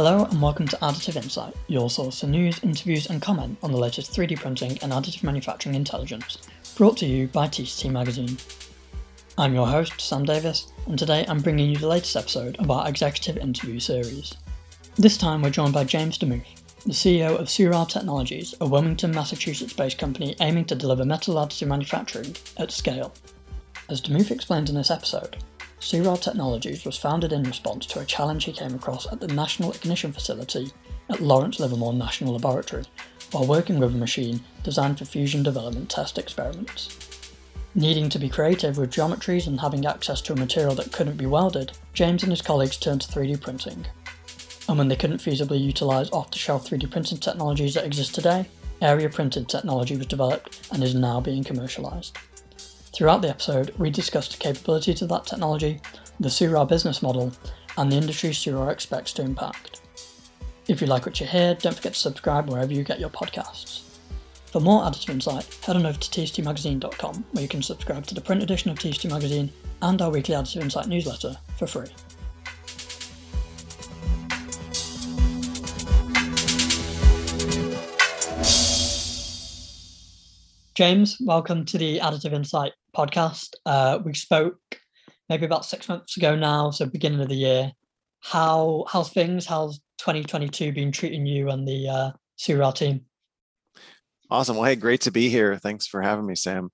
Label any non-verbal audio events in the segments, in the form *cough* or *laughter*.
Hello and welcome to Additive Insight, your source for news, interviews, and comment on the latest 3D printing and additive manufacturing intelligence, brought to you by TCT Magazine. I'm your host, Sam Davis, and today I'm bringing you the latest episode of our executive interview series. This time we're joined by James DeMuth, the CEO of Seurat Technologies, a Wilmington, Massachusetts based company aiming to deliver metal additive manufacturing at scale. As DeMuth explains in this episode, Seurat Technologies was founded in response to a challenge he came across at the National Ignition Facility at Lawrence Livermore National Laboratory while working with a machine designed for fusion development test experiments. Needing to be creative with geometries and having access to a material that couldn't be welded, James and his colleagues turned to 3D printing. And when they couldn't feasibly utilise off the shelf 3D printing technologies that exist today, area printed technology was developed and is now being commercialised. Throughout the episode, we discussed the capabilities of that technology, the Seurat business model, and the industry Seurat expects to impact. If you like what you hear, don't forget to subscribe wherever you get your podcasts. For more additive insight, head on over to tctmagazine.com where you can subscribe to the print edition of TCT Magazine and our weekly Additive Insight newsletter for free. James, welcome to the Additive Insight podcast. Uh, we spoke maybe about six months ago now, so beginning of the year. How how's things? How's 2022 been treating you and the uh, team? Awesome. Well, hey, great to be here. Thanks for having me, Sam.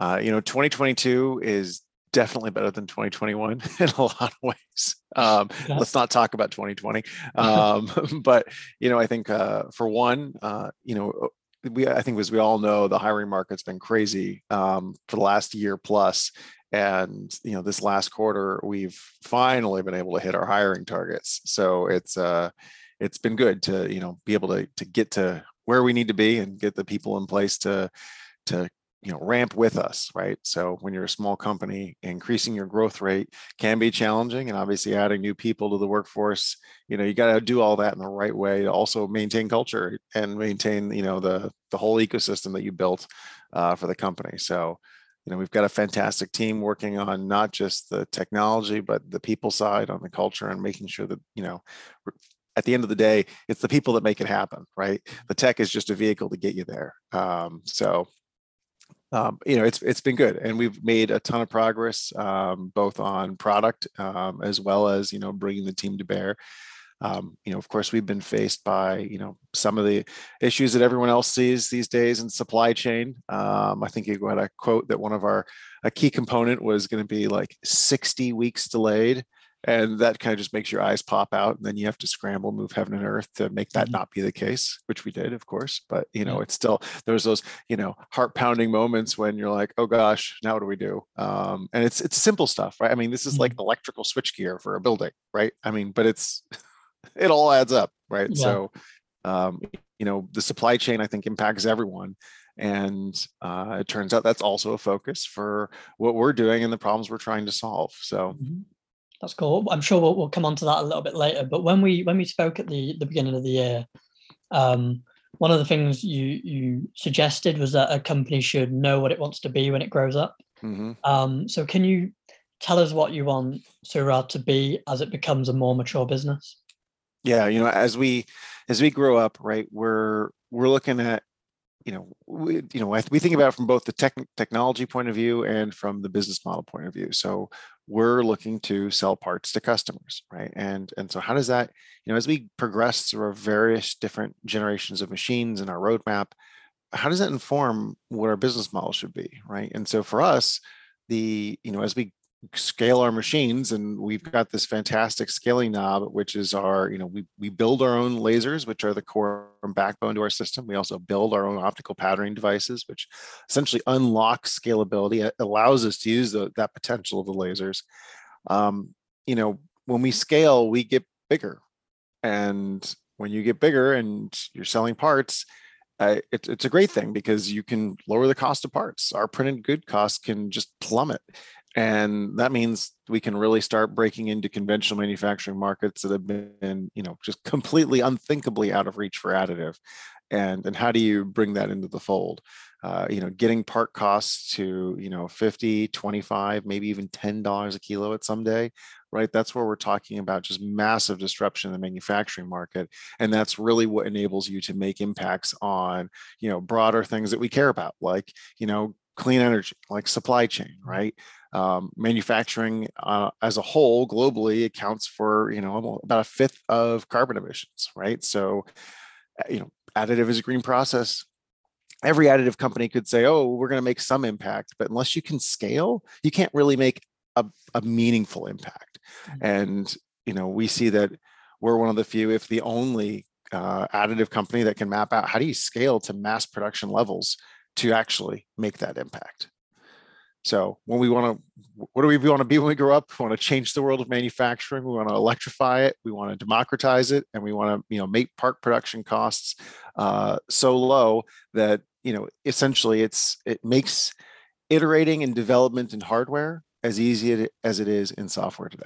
Uh, you know, 2022 is definitely better than 2021 *laughs* in a lot of ways. Um, *laughs* yeah. Let's not talk about 2020. Um, *laughs* but you know, I think uh, for one, uh, you know, we I think as we all know, the hiring market's been crazy um, for the last year plus, and you know this last quarter we've finally been able to hit our hiring targets. So it's uh, it's been good to you know be able to to get to where we need to be and get the people in place to to you know ramp with us right? So when you're a small company increasing your growth rate can be challenging and obviously adding new people to the workforce you know you got to do all that in the right way to also maintain culture and maintain you know the the whole ecosystem that you built uh, for the company. So you know we've got a fantastic team working on not just the technology but the people side on the culture and making sure that you know at the end of the day it's the people that make it happen right? The tech is just a vehicle to get you there. Um, so um, you know it's it's been good and we've made a ton of progress um, both on product um, as well as you know bringing the team to bear. Um, you know of course we've been faced by you know some of the issues that everyone else sees these days in supply chain. Um, i think you had a quote that one of our a key component was going to be like 60 weeks delayed and that kind of just makes your eyes pop out and then you have to scramble move heaven and earth to make that mm-hmm. not be the case which we did of course but you know it's still there's those you know heart pounding moments when you're like oh gosh now what do we do um, and it's it's simple stuff right i mean this is like mm-hmm. electrical switch gear for a building right i mean but it's *laughs* it all adds up right yeah. so um, you know the supply chain i think impacts everyone and uh, it turns out that's also a focus for what we're doing and the problems we're trying to solve so mm-hmm. That's cool. I'm sure we'll, we'll come on to that a little bit later. But when we when we spoke at the the beginning of the year, um, one of the things you you suggested was that a company should know what it wants to be when it grows up. Mm-hmm. Um, so can you tell us what you want Seurat to be as it becomes a more mature business? Yeah, you know, as we as we grow up, right, we're we're looking at you know, we, you know, we think about it from both the tech, technology point of view and from the business model point of view. So we're looking to sell parts to customers, right? And and so how does that, you know, as we progress through our various different generations of machines and our roadmap, how does that inform what our business model should be, right? And so for us, the you know, as we scale our machines and we've got this fantastic scaling knob which is our you know we, we build our own lasers which are the core and backbone to our system. We also build our own optical patterning devices which essentially unlock scalability. It allows us to use the, that potential of the lasers. Um, you know when we scale we get bigger. And when you get bigger and you're selling parts uh, it, it's a great thing because you can lower the cost of parts. Our printed good costs can just plummet and that means we can really start breaking into conventional manufacturing markets that have been you know just completely unthinkably out of reach for additive and and how do you bring that into the fold uh, you know, getting part costs to, you know, 50, 25, maybe even $10 a kilo at some day, right? That's where we're talking about just massive disruption in the manufacturing market. And that's really what enables you to make impacts on, you know, broader things that we care about, like, you know, clean energy, like supply chain, right? Um, manufacturing uh, as a whole globally accounts for, you know, about a fifth of carbon emissions, right? So, uh, you know, additive is a green process every additive company could say, oh, we're going to make some impact, but unless you can scale, you can't really make a, a meaningful impact. Mm-hmm. And, you know, we see that we're one of the few, if the only uh, additive company that can map out how do you scale to mass production levels to actually make that impact. So when we want to, what do we want to be when we grow up? We want to change the world of manufacturing. We want to electrify it. We want to democratize it, and we want to, you know, make part production costs uh, so low that you know, essentially, it's it makes iterating and development in hardware as easy as it is in software today.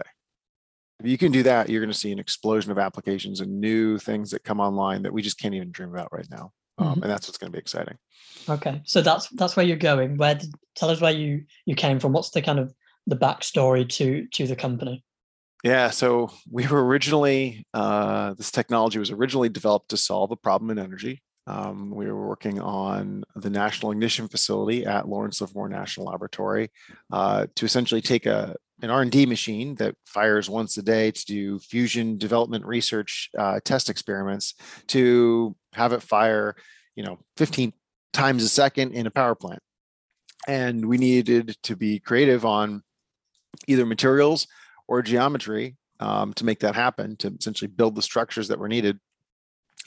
If you can do that, you're going to see an explosion of applications and new things that come online that we just can't even dream about right now. Um, mm-hmm. and that's what's going to be exciting. Okay, so that's that's where you're going. Where did, tell us where you you came from? What's the kind of the backstory to to the company? Yeah, so we were originally uh, this technology was originally developed to solve a problem in energy. Um, we were working on the National Ignition Facility at Lawrence Livermore National Laboratory uh, to essentially take a an R&D machine that fires once a day to do fusion development research uh, test experiments to have it fire, you know, 15 times a second in a power plant. And we needed to be creative on either materials or geometry um, to make that happen, to essentially build the structures that were needed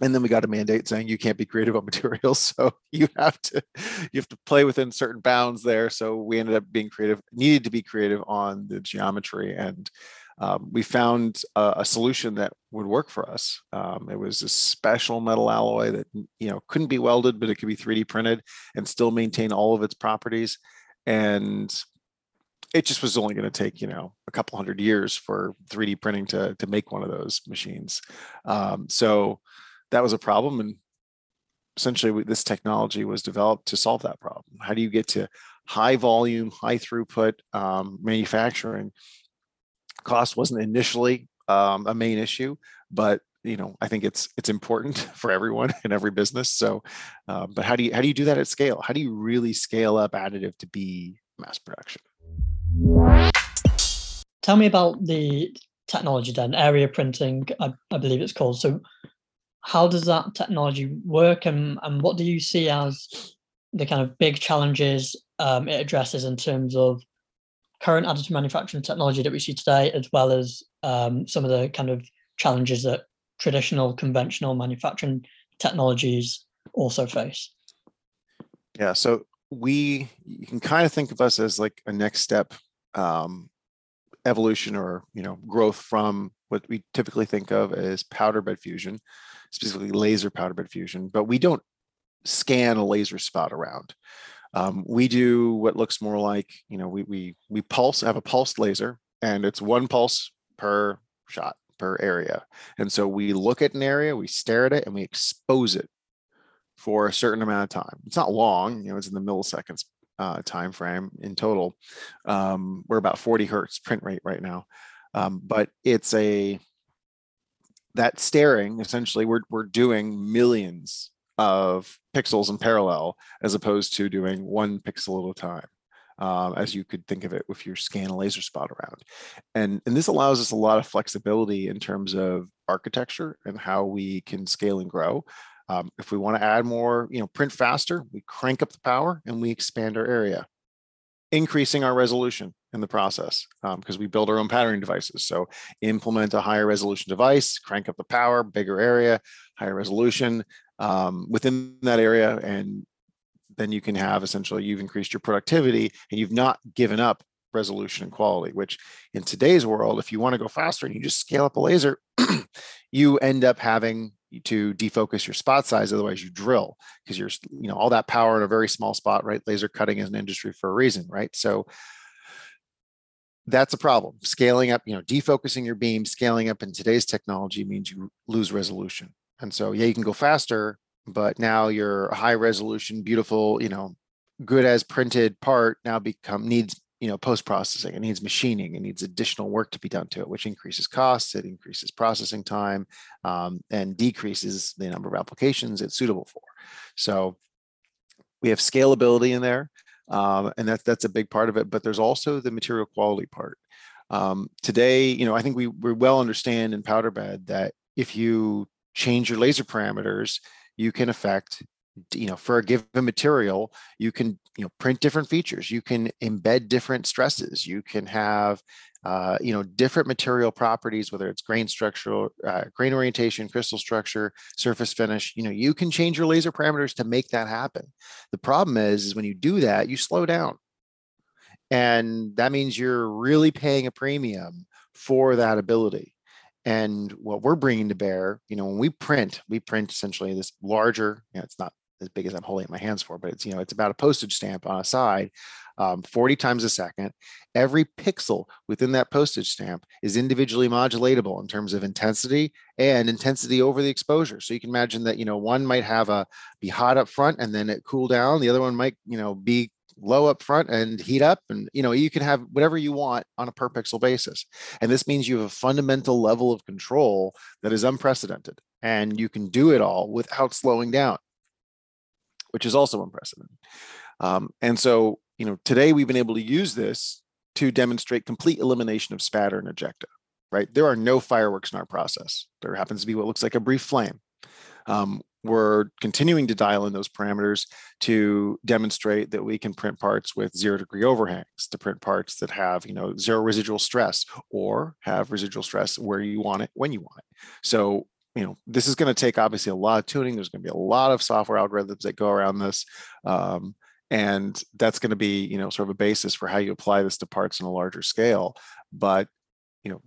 and then we got a mandate saying you can't be creative on *laughs* materials so you have to you have to play within certain bounds there. So we ended up being creative needed to be creative on the geometry and um, we found a, a, solution that would work for us. Um, it was a special metal alloy that you know couldn't be welded but it could be 3d printed and still maintain all of its properties. And it just was only going to take you know a couple hundred years for 3d printing to to make one of those machines. Um, so that was a problem and essentially this technology was developed to solve that problem. How do you get to high volume high throughput um, manufacturing? Cost wasn't initially um, a main issue but you know i think it's it's important *laughs* for everyone in every business so uh, but how do you how do you do that at scale? How do you really scale up additive to be mass production? Tell me about the technology then area printing I, I believe it's called. So how does that technology work and, and what do you see as the kind of big challenges um, it addresses in terms of current additive manufacturing technology that we see today, as well as um, some of the kind of challenges that traditional conventional manufacturing technologies also face? Yeah, so we you can kind of think of us as like a next step um, evolution or you know growth from what we typically think of as powder bed fusion specifically laser powder bed fusion, but we don't scan a laser spot around. Um, we do what looks more like, you know, we we we pulse have a pulsed laser, and it's one pulse per shot per area. And so we look at an area, we stare at it, and we expose it for a certain amount of time. It's not long, you know, it's in the milliseconds uh, time frame in total. Um, we're about 40 hertz print rate right now, um, but it's a that staring essentially we're, we're doing millions of pixels in parallel as opposed to doing one pixel at a time um, as you could think of it if you scan a laser spot around. And and this allows us a lot of flexibility in terms of architecture and how we can scale and grow. Um, if we want to add more you know print faster we crank up the power and we expand our area increasing our resolution in the process because um, we build our own patterning devices. So implement a higher resolution device, crank up the power, bigger area, higher resolution um, within that area, and then you can have essentially you've increased your productivity and you've not given up resolution and quality. Which in today's world, if you want to go faster and you just scale up a laser, *clears throat* you end up having to defocus your spot size otherwise you drill because you're you know all that power in a very small spot right laser cutting is an industry for a reason right so that's a problem. Scaling up, you know, defocusing your beam, scaling up in today's technology means you lose resolution. And so, yeah, you can go faster, but now your high resolution, beautiful, you know, good as printed part now become needs you know post processing it needs machining it needs additional work to be done to it which increases costs it increases processing time um, and decreases the number of applications it's suitable for so we have scalability in there um, and that's that's a big part of it but there's also the material quality part. Um, today you know i think we, we well understand in powder bed that if you change your laser parameters you can affect you know for a given material you can you know print different features you can embed different stresses you can have uh, you know different material properties whether it's grain structural uh, grain orientation crystal structure surface finish you know you can change your laser parameters to make that happen. The problem is is when you do that you slow down. And that means you're really paying a premium for that ability. And what we're bringing to bear you know when we print we print essentially this larger you know, it's not as big as I'm holding my hands for, but it's, you know, it's about a postage stamp on a side, um, 40 times a second. Every pixel within that postage stamp is individually modulatable in terms of intensity and intensity over the exposure. So you can imagine that, you know, one might have a be hot up front and then it cool down. The other one might, you know, be low up front and heat up and you know you can have whatever you want on a per pixel basis and this means you have a fundamental level of control that is unprecedented and you can do it all without slowing down which is also unprecedented. Um, and so, you know, today we've been able to use this to demonstrate complete elimination of spatter and ejecta, right? There are no fireworks in our process. There happens to be what looks like a brief flame. Um, we're continuing to dial in those parameters to demonstrate that we can print parts with zero degree overhangs to print parts that have you know zero residual stress or have residual stress where you want it when you want it so you know, this is going to take obviously a lot of tuning. There's going to be a lot of software algorithms that go around this. Um, and that's going to be, you know, sort of a basis for how you apply this to parts on a larger scale. But, you know,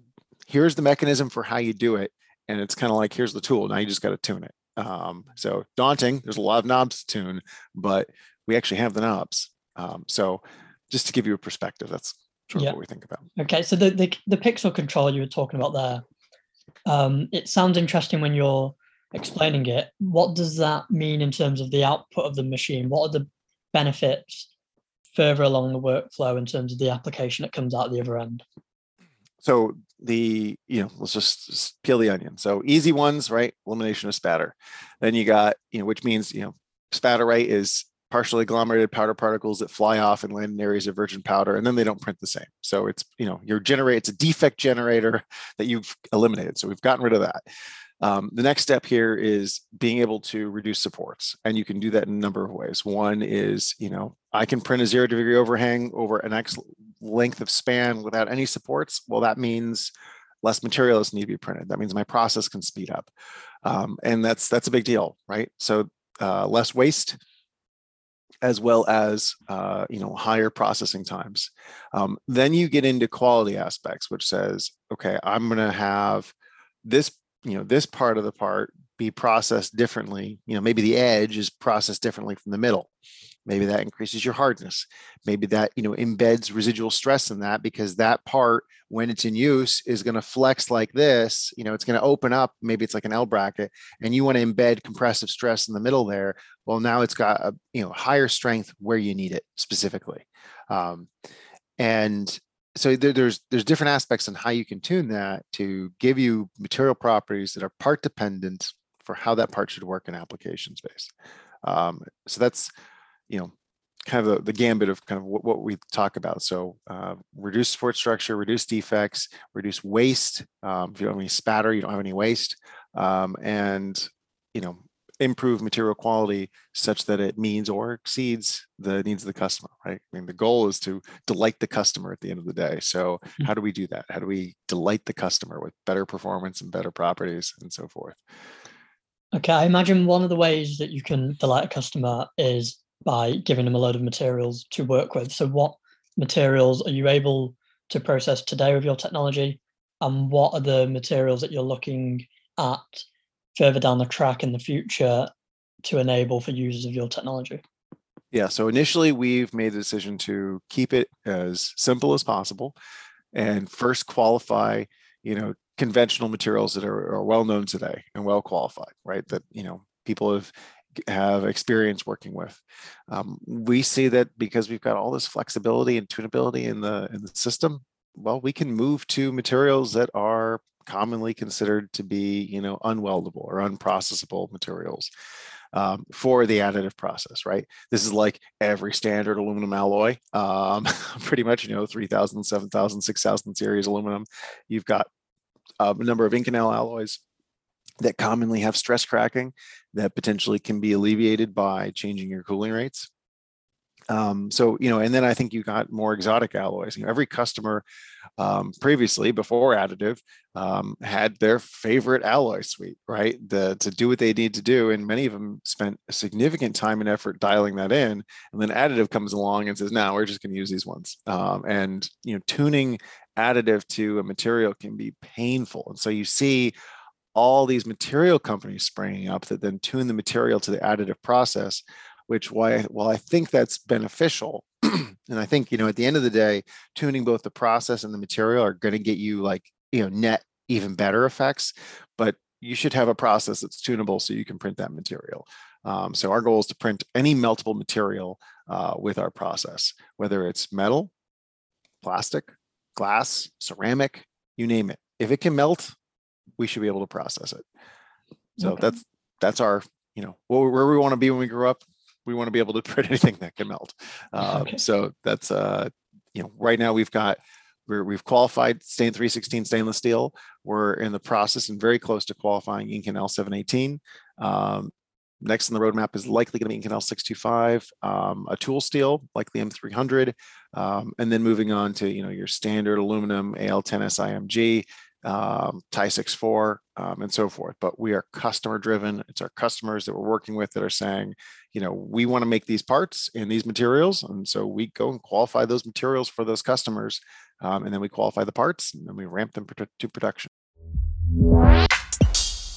here's the mechanism for how you do it. And it's kind of like, here's the tool. Now you just got to tune it. Um, so daunting, there's a lot of knobs to tune, but we actually have the knobs. Um, so just to give you a perspective, that's sort of yeah. what we think about. Okay. So the, the, the pixel control you were talking about there, um, it sounds interesting when you're explaining it. What does that mean in terms of the output of the machine? What are the benefits further along the workflow in terms of the application that comes out the other end? So the you know let's just, just peel the onion. So easy ones, right? Elimination of spatter. Then you got you know which means you know spatter rate is partially agglomerated powder particles that fly off and land in areas of virgin powder, and then they don't print the same. So it's you know your generate it's a defect generator *laughs* that you've eliminated. So we've gotten rid of that. Um, the next step here is being able to reduce supports, and you can do that in a number of ways. One is you know I can print a zero degree overhang over an X length of span without any supports. Well, that means less materials need to be printed. That means my process can speed up, um, and that's that's a big deal, right? So uh, less waste as well as uh, you know higher processing times. Um, then you get into quality aspects, which says, okay, I'm going to have this you know this part of the part be processed differently. You know, maybe the edge is processed differently from the middle. Maybe that increases your hardness. Maybe that you know embeds residual stress in that because that part, when it's in use, is going to flex like this. You know, it's going to open up. Maybe it's like an L bracket, and you want to embed compressive stress in the middle there. Well, now it's got a you know higher strength where you need it specifically, um, and so there, there's there's different aspects on how you can tune that to give you material properties that are part dependent for how that part should work in application space. Um, so that's you know, kind of the, the gambit of kind of what, what we talk about. So uh, reduce support structure, reduce defects, reduce waste. Um, if you don't have any spatter, you don't have any waste, um, and you know, improve material quality such that it meets or exceeds the needs of the customer. Right. I mean, the goal is to delight the customer at the end of the day. So hmm. how do we do that? How do we delight the customer with better performance and better properties and so forth? Okay, I imagine one of the ways that you can delight a customer is by giving them a load of materials to work with. So, what materials are you able to process today with your technology? And what are the materials that you're looking at further down the track in the future to enable for users of your technology? Yeah, so initially we've made the decision to keep it as simple as possible and first qualify, you know, conventional materials that are, are well known today and well qualified, right? That, you know, people have have experience working with. Um, we see that because we've got all this flexibility and tunability in the in the system, well, we can move to materials that are commonly considered to be, you know, unweldable or unprocessable materials um, for the additive process, right? This is like every standard aluminum alloy, um, *laughs* pretty much, you know, 3000, 7000, 6000 series aluminum. You've got a number of Inconel alloys that commonly have stress cracking that potentially can be alleviated by changing your cooling rates. Um, so, you know, and then I think you got more exotic alloys. You know, every customer um, previously, before additive, um, had their favorite alloy suite, right? The, to do what they need to do. And many of them spent a significant time and effort dialing that in. And then additive comes along and says, no, we're just going to use these ones. Um, and, you know, tuning additive to a material can be painful. And so you see all these material companies springing up that then tune the material to the additive process which why well i think that's beneficial *clears throat* and i think you know at the end of the day tuning both the process and the material are going to get you like you know net even better effects but you should have a process that's tunable so you can print that material. Um, so our goal is to print any meltable material uh, with our process whether it's metal plastic glass ceramic you name it. If it can melt we should be able to process it so okay. that's that's our you know where we want to be when we grow up we want to be able to *laughs* print anything that can melt. Uh, okay. So that's uh, you know, right now we've got we have qualified stain 316 stainless steel. We're in the process and very close to qualifying Inconel 718. Um, next in the roadmap is likely going to be Inconel 625, um, a tool steel, likely M300, um, and then moving on to you know your standard aluminum AL10 SIMG, um, Ti64, um, and so forth. But we are customer driven. It's our customers that we're working with that are saying, you know, we want to make these parts in these materials. And so we go and qualify those materials for those customers. Um, and then we qualify the parts and then we ramp them to production.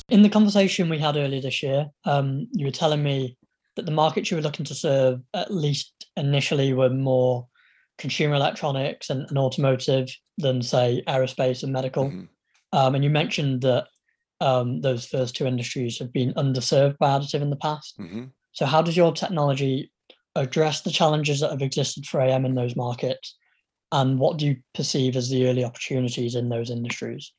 In the conversation we had earlier this year, um, you were telling me that the markets you were looking to serve, at least initially, were more consumer electronics and, and automotive than, say, aerospace and medical. Mm-hmm. Um, and you mentioned that um, those first two industries have been underserved by additive in the past. Mm-hmm. So, how does your technology address the challenges that have existed for AM in those markets? And what do you perceive as the early opportunities in those industries?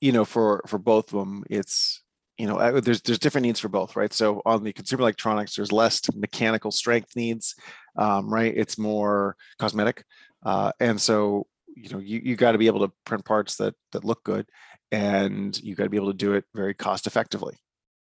You know, for for both of them, it's you know uh, there's there's different needs for both, right? So on the consumer electronics, there's less mechanical strength needs, um, right? It's more cosmetic, uh, and so you know you, you got to be able to print parts that that look good and you got to be able to do it very cost effectively.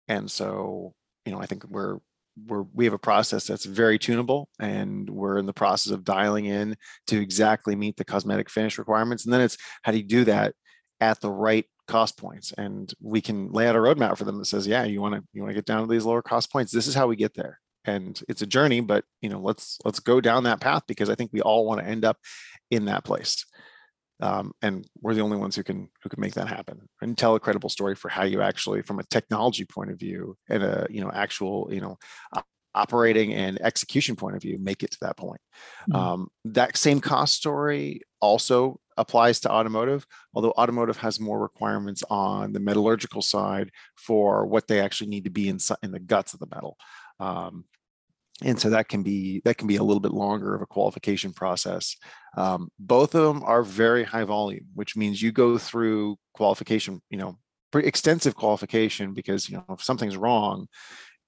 And so you know i think we're we're we have a process that's very tunable and we're in the process of dialing in to exactly meet the cosmetic finish requirements and then it's how do you do that at the right cost points? And we can lay out a roadmap for them that says yeah you want to you want to get down to these lower cost points. This is how we get there. And it's a journey but you know let's let's go down that path because i think we all want to end up in that place um, and we're the only ones who can who can make that happen and tell a credible story for how you actually from a technology point of view and a you know actual you know operating and execution point of view make it to that point mm-hmm. um, that same cost story also applies to automotive although automotive has more requirements on the metallurgical side for what they actually need to be in, in the guts of the metal um, and so that can be that can be a little bit longer of a qualification process. Um, both of them are very high volume which means you go through qualification you know pretty extensive qualification because you know if something's wrong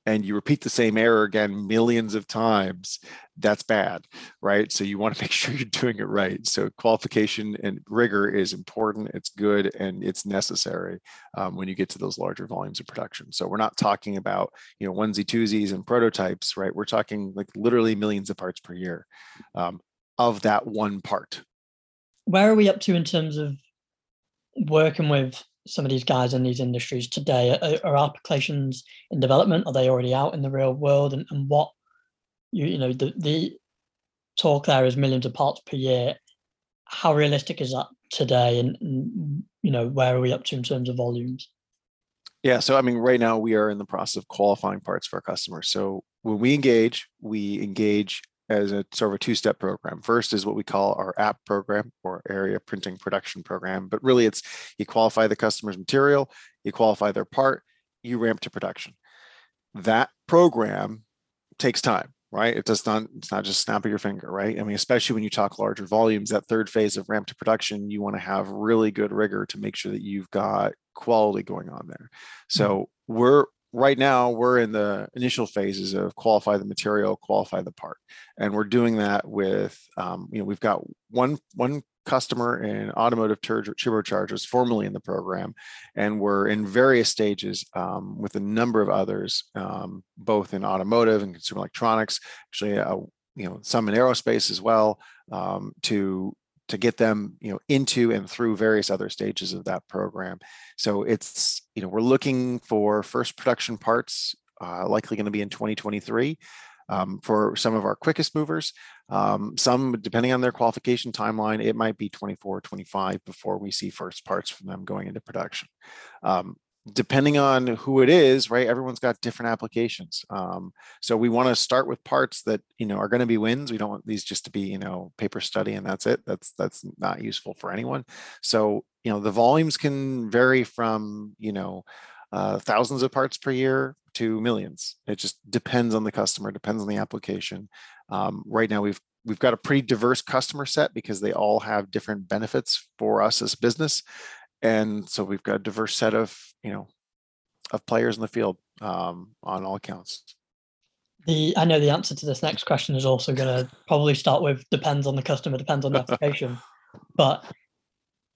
and you repeat the same error again millions of times, that's bad, right? So you want to *laughs* make sure you're doing it right. So qualification and rigor is important, it's good, and it's necessary um, when you get to those larger volumes of production. So we're not talking about you know onesie twosies and prototypes, right? We're talking like literally millions of parts per year um, of that one part. Where are we up to in terms of working with some of these guys in these industries today? Are, are, applications in development? Are they already out in the real world? And, and what you you know the the talk there is millions of parts per year. How realistic is that today? And, and you know where are we up to in terms of volumes? Yeah, so I mean, right now we are in the process of qualifying parts for our customers. So when we engage, we engage as a sort of a two-step program. First is what we call our app program or area printing production program, but really it's you qualify the customer's material, you qualify their part, you ramp to production. that program takes time right it does not it's not just snap of your finger right i mean especially when you talk larger volumes that third phase of ramp to production you want to have really good rigor to make sure that you've got quality going on there so mm-hmm. we're right now we're in the initial phases of qualify the material qualify the part. And we're doing that with um, you know we've got one one customer in automotive turbochargers formerly in the program and we're in various stages um, with a number of others um, both in automotive and consumer electronics actually uh, you know some in aerospace as well um, to to get them you know into and through various other stages of that program. So it's you know we're looking for first production parts uh, likely going to be in 2023 um, for some of our quickest movers. Um, some depending on their qualification timeline it might be 24 25 before we see first parts from them going into production. Um, depending on who it is, right? Everyone's got different applications. Um, so we want to start with parts that you know are going to be wins. We don't want these just to be you know paper study and that's it. That's that's not useful for anyone. So you know the volumes can vary from you know uh, thousands of parts per year to millions. It just depends on the customer, depends on the application. Um, right now we've we've got a pretty diverse customer set because they all have different benefits for us as business and so we've got a diverse set of you know of players in the field um, on all accounts. The I know the answer to this next question is also going to probably start with depends on the customer, depends on the application. *laughs* but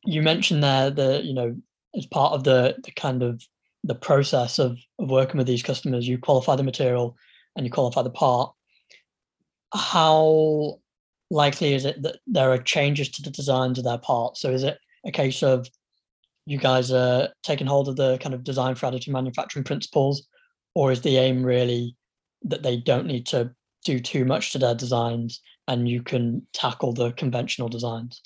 you mentioned there that you know as part of the the kind of the process of, of working with these customers, you qualify the material and you qualify the part. How likely is it that there are changes to the designs of their parts? So is it a case of you guys are taking hold of the kind of design for additive manufacturing principles, or is the aim really that they don't need to do too much to their designs and you can tackle the conventional designs?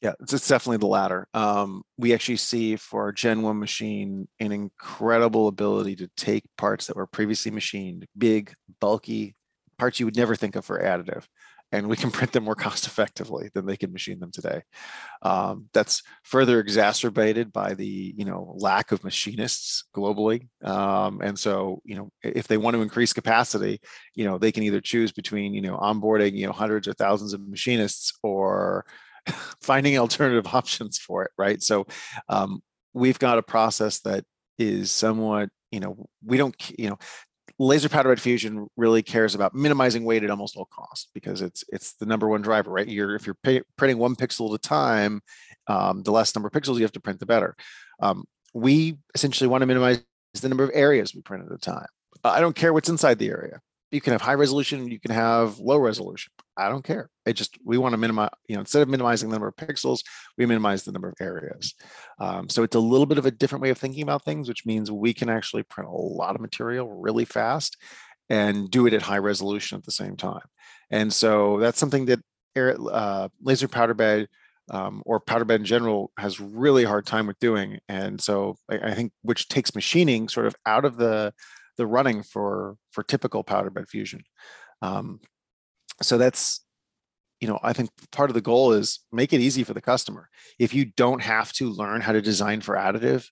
Yeah, it's, definitely the latter. Um, we actually see for our Gen 1 machine an incredible ability to take parts that were previously machined, big, bulky parts you would never think of for additive, and we can print them more *laughs* cost effectively than they can machine them today. Um, that's further exacerbated by the you know lack of machinists globally, um, and so you know if they want to increase capacity, you know they can either choose between you know onboarding you know hundreds or thousands of machinists or *laughs* finding alternative *laughs* options for it, right? So um, we've got a process that is somewhat you know we don't you know laser powder bed fusion really cares about minimizing weight at almost all costs because it's it's the number one driver right? You're if you're printing one pixel at a time um, the less number of pixels you have to print the better. Um, we essentially want to minimize the number of areas we print at a time. I don't care what's inside the area. You can have high resolution you can have low resolution i don't care. It just we want to minimize you know instead of minimizing the number of pixels we minimize the number of areas. Um, so it's a little bit of a different way of thinking about things which means we can actually print a lot of material really fast and do it at high resolution at the same time. And so that's something that uh, laser powder bed um, or powder bed in general has really hard time with doing. And so I, I think which takes machining sort of out of the the running for for typical powder bed fusion. Um, so that's you know i think part of the goal is make it easy for the customer. If you don't have to learn how to design for additive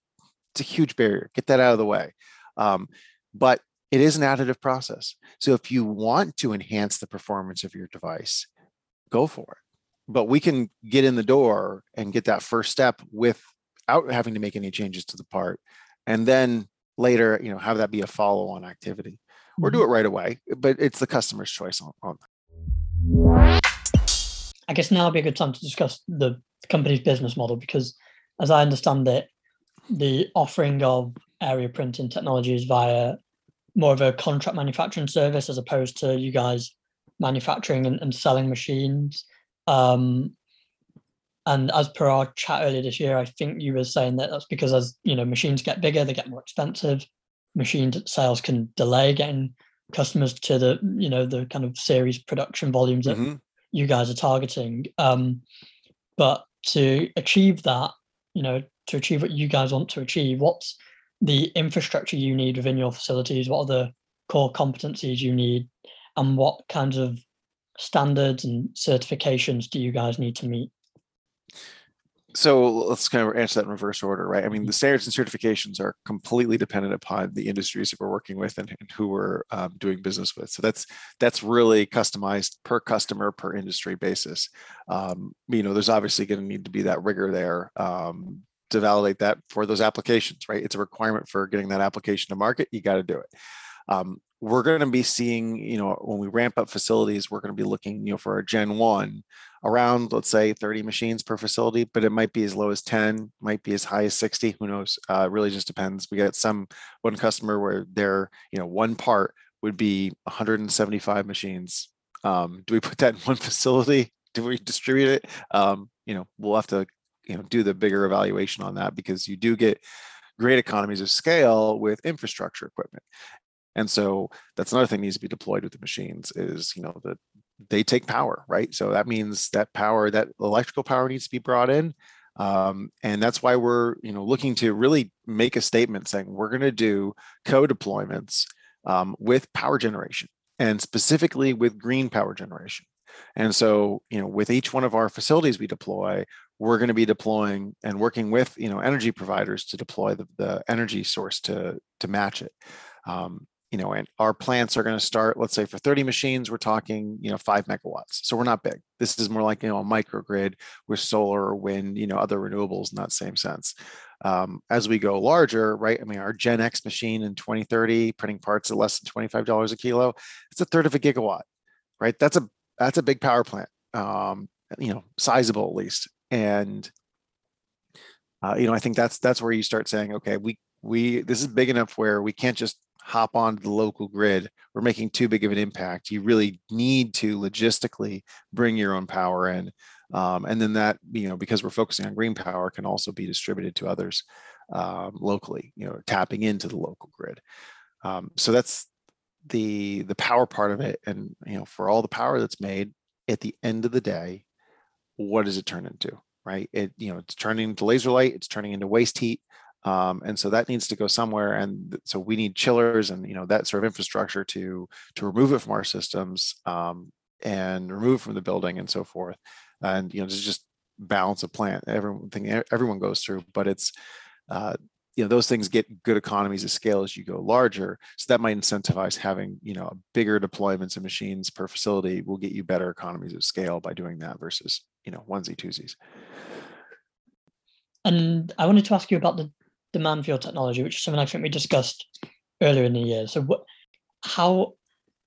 it's a huge barrier. Get that out of the way. Um, but it is an additive process. So if you want to enhance the performance of your device go for it. But we can get in the door and get that first step without having to make any changes to the part and then later, you know, have that be a follow-on activity or do mm-hmm. it right away. But it's the customer's choice on, on I guess now would be a good time to discuss the company's business model because, as I understand it, the offering of area printing technology is via more of a contract manufacturing service as opposed to you guys manufacturing and, and selling machines. Um, and as per our chat earlier this year, I think you were saying that that's because as you know machines get bigger, they get more expensive. Machine sales can delay getting customers to the you know the kind of series production volumes that mm-hmm. you guys are targeting. Um, but to achieve that, you know, to achieve what you guys want to achieve, what's the infrastructure you need within your facilities? What are the core competencies you need, and what kinds of standards and certifications do you guys need to meet? So let's kind of answer that in reverse order, right? I mean, the standards and certifications are completely dependent upon the industries that we're working with and, and who we're um, doing business with. So that's that's really customized per customer, per industry basis. Um, you know, there's obviously going to need to be that rigor there um, to validate that for those applications, right? It's a requirement for getting that application to market. You got to do it. Um, we're going to be seeing, you know, when we ramp up facilities, we're going to be looking, you know, for a Gen 1 around, let's say 30 machines per facility, but it might be as low as 10, might be as high as 60, who knows? Uh, really just depends. We got some, one customer where their, you know, one part would be 175 machines. Um, do we put that in one *laughs* facility? Do we distribute it? Um, you know, we'll have to, you know, do the bigger evaluation on that because you do get great economies of scale with infrastructure equipment. And so that's another thing needs to be deployed with the machines is, you know, that they take power, right? So that means that power, that electrical power needs to be brought in. Um, and that's why we're, you know, looking to really make a statement saying we're going to do co-deployments um, with power generation and specifically with green power generation. And so, you know, with each one of our facilities we deploy, we're going to be deploying and working with, you know, energy providers to deploy the, the energy source to to match it. Um, you know, and our plants are going to start, let's say for 30 machines, we're talking, you know, five megawatts. So we're not big. This is more like, you know, a microgrid with solar or wind, you know, other renewables in that same sense. Um, as we go larger, right? I mean, our Gen X machine in 2030, printing parts at less than $25 a kilo, it's a third of a gigawatt, right? That's a, that's a big power plant, um, you know, sizable at least. And, uh, you know, I think that's, that's where you start saying, okay, we, we, this is big enough where we can't just hop onto the local grid we're making too big of an impact you really need to logistically bring your own power in um, and then that you know because we're focusing on green power can also be distributed to others um, locally you know tapping into the local grid. Um, so that's the the power part of it and you know for all the power that's made at the end of the day what does it turn into right? It you know it's turning into laser light it's turning into waste heat um, and so that needs to go somewhere and so we need chillers and you know that sort of infrastructure to to remove it from our systems um, and remove from the building and so forth. And you know to just balance a plant everything everyone goes through but it's uh, you know those things get good economies of scale as you go larger so that might incentivize having you know bigger deployments of machines per facility will get you better economies of scale by doing that versus you know onesie twosies. And I wanted to ask you about the demand for your technology, which is something I think we discussed earlier in the year. So, what, how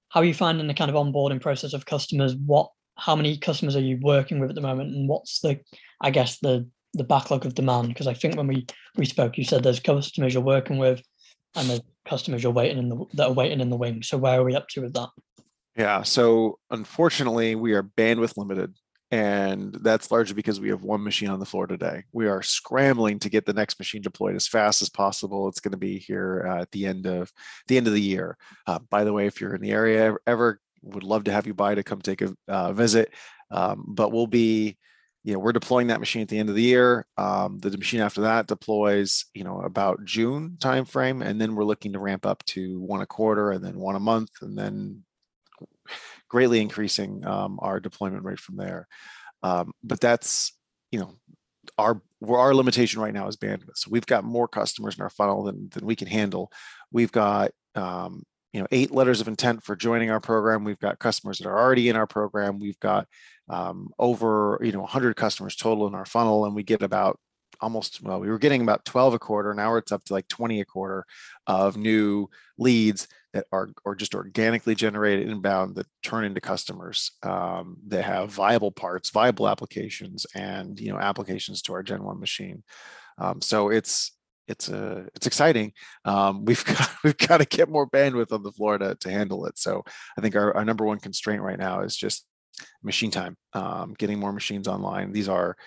how are you finding the kind of onboarding process of customers? What how many customers are you working with at the moment, and what's the I guess the the backlog of demand? Because I think when we we spoke, you said there's customers you're working with, and there's customers you're waiting in the that are waiting in the wing. So where are we up to with that? Yeah. So unfortunately, we are bandwidth limited and that's largely because we have one machine on the floor today. We are scrambling to get the next machine deployed as fast as possible. It's going to be here uh, at the end of the end of the year. Uh, by the way, if you're in the area ever, would love to have you by to come take a uh, visit. Um, but we'll be, you know, we're deploying that machine at the end of the year. Um, the machine after that deploys, you know, about June timeframe, and then we're looking to ramp up to one a quarter, and then one a month, and then greatly increasing um, our deployment rate from there. Um, but that's, you know, our our limitation right now is bandwidth. So we've got more customers in our funnel than, than we can handle. We've got um, you know eight letters of intent for joining our program. We've got customers that are already in our program. We've got um, over you know 100 customers total in our funnel, and we get about almost well we were getting about 12 a quarter now it's up to like 20 a quarter of new leads that are or just organically generated inbound that turn into customers um, that have viable parts viable applications and you know applications to our gen 1 machine. Um, so it's it's a uh, it's exciting. Um, *laughs* we've got we've got to get more bandwidth on the floor to, to handle it. So i think our, our number one constraint right now is just machine time um, getting more machines online. These are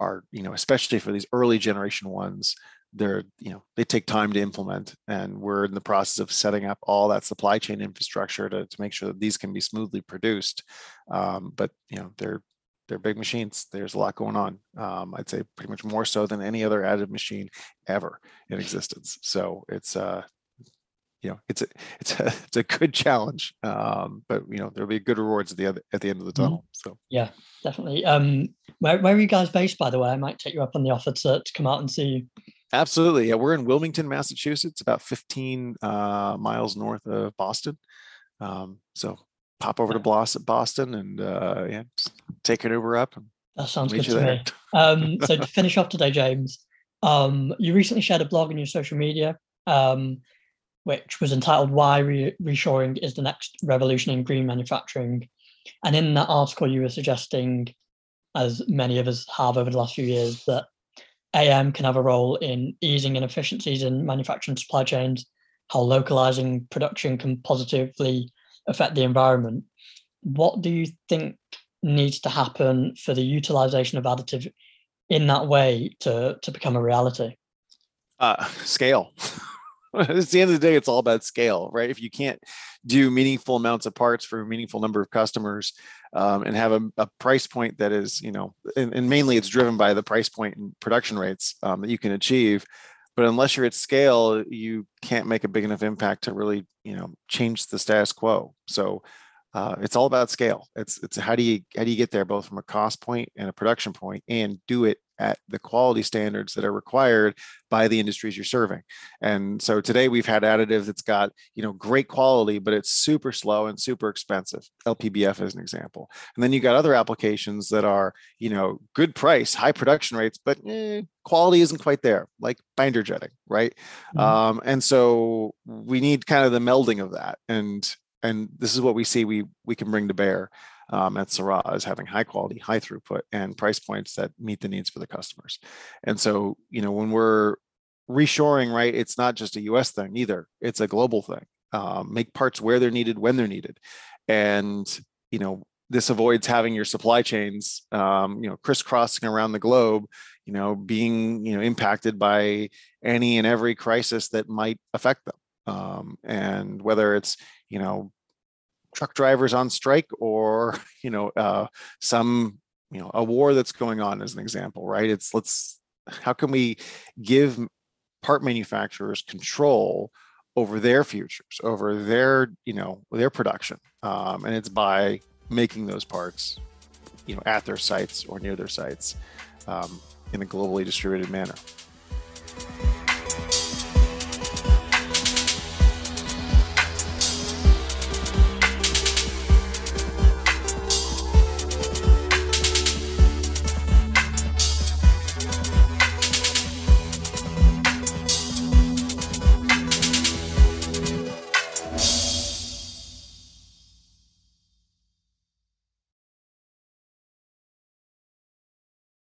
are you know especially for these early generation ones they're you know they take time to implement and we're in the process of setting up all that supply chain infrastructure to, to make sure that these can be smoothly produced. Um, but you know they're they're big machines. There's a lot going on. Um, i'd say pretty much more so than any other additive machine ever in existence. So it's uh you know it's a it's a *laughs* it's a good challenge. Um, but you know there'll be good rewards at the other at the end of the mm-hmm. tunnel so. Yeah definitely. Um Where, where are you guys based, by the way? I might take you up on the offer to, to come out and see you. Absolutely. Yeah, we're in Wilmington, Massachusetts, about 15 uh, miles north of Boston. Um, so pop over to Boston and uh, yeah, take an Uber up. And that sounds good to there. me. Um, so to *laughs* finish off today, James, um, you recently shared a blog on your social media, um, which was entitled "Why Re- Reshoring is the Next Revolution in Green Manufacturing," and in that article, you were suggesting, as many of us have over the last few years, that AM can have a role in easing inefficiencies in manufacturing supply chains, how localizing production can positively affect the environment. What do you think needs to happen for the utilization of additive in that way to, to become a reality? Uh, scale. *laughs* *laughs* At the end of the day, it's all about scale, right? If you can't do meaningful amounts of parts for a meaningful number of customers um, and have a, a, price point that is, you know, and, and, mainly it's driven by the price point and production rates um, that you can achieve. But unless you're at scale, you can't make a big enough impact to really, you know, change the status quo. So uh, it's all about scale. It's it's how do you how do you get there both from a cost point and a production point and do it at the quality standards that are required by the industries you're serving. And so today we've had additive that's got, you know, great quality, but it's super slow and super expensive. LPBF is an example. And then you got other applications that are, you know, good price, high production rates, but eh, quality isn't quite there, like binder jetting, right? Mm-hmm. Um, and so we need kind of the melding of that. And and this is what we see we we can bring to bear um, at Seurat is having high quality, high throughput, and price points that meet the needs for the customers. And so, you know, when we're reshoring, right, it's not just a U.S. thing either; it's a global thing. Um, make parts where they're needed, when they're needed, and you know, this avoids having your supply chains, um, you know, crisscrossing around the globe, you know, being you know impacted by any and every crisis that might affect them. Um, and whether it's you know truck drivers on strike or *laughs* you know uh, some you know a war that's going on as an example right? It's let's how can we give part manufacturers control over their futures over their you know their production um, and it's by making those parts you know at their sites or near their sites um, in a globally distributed manner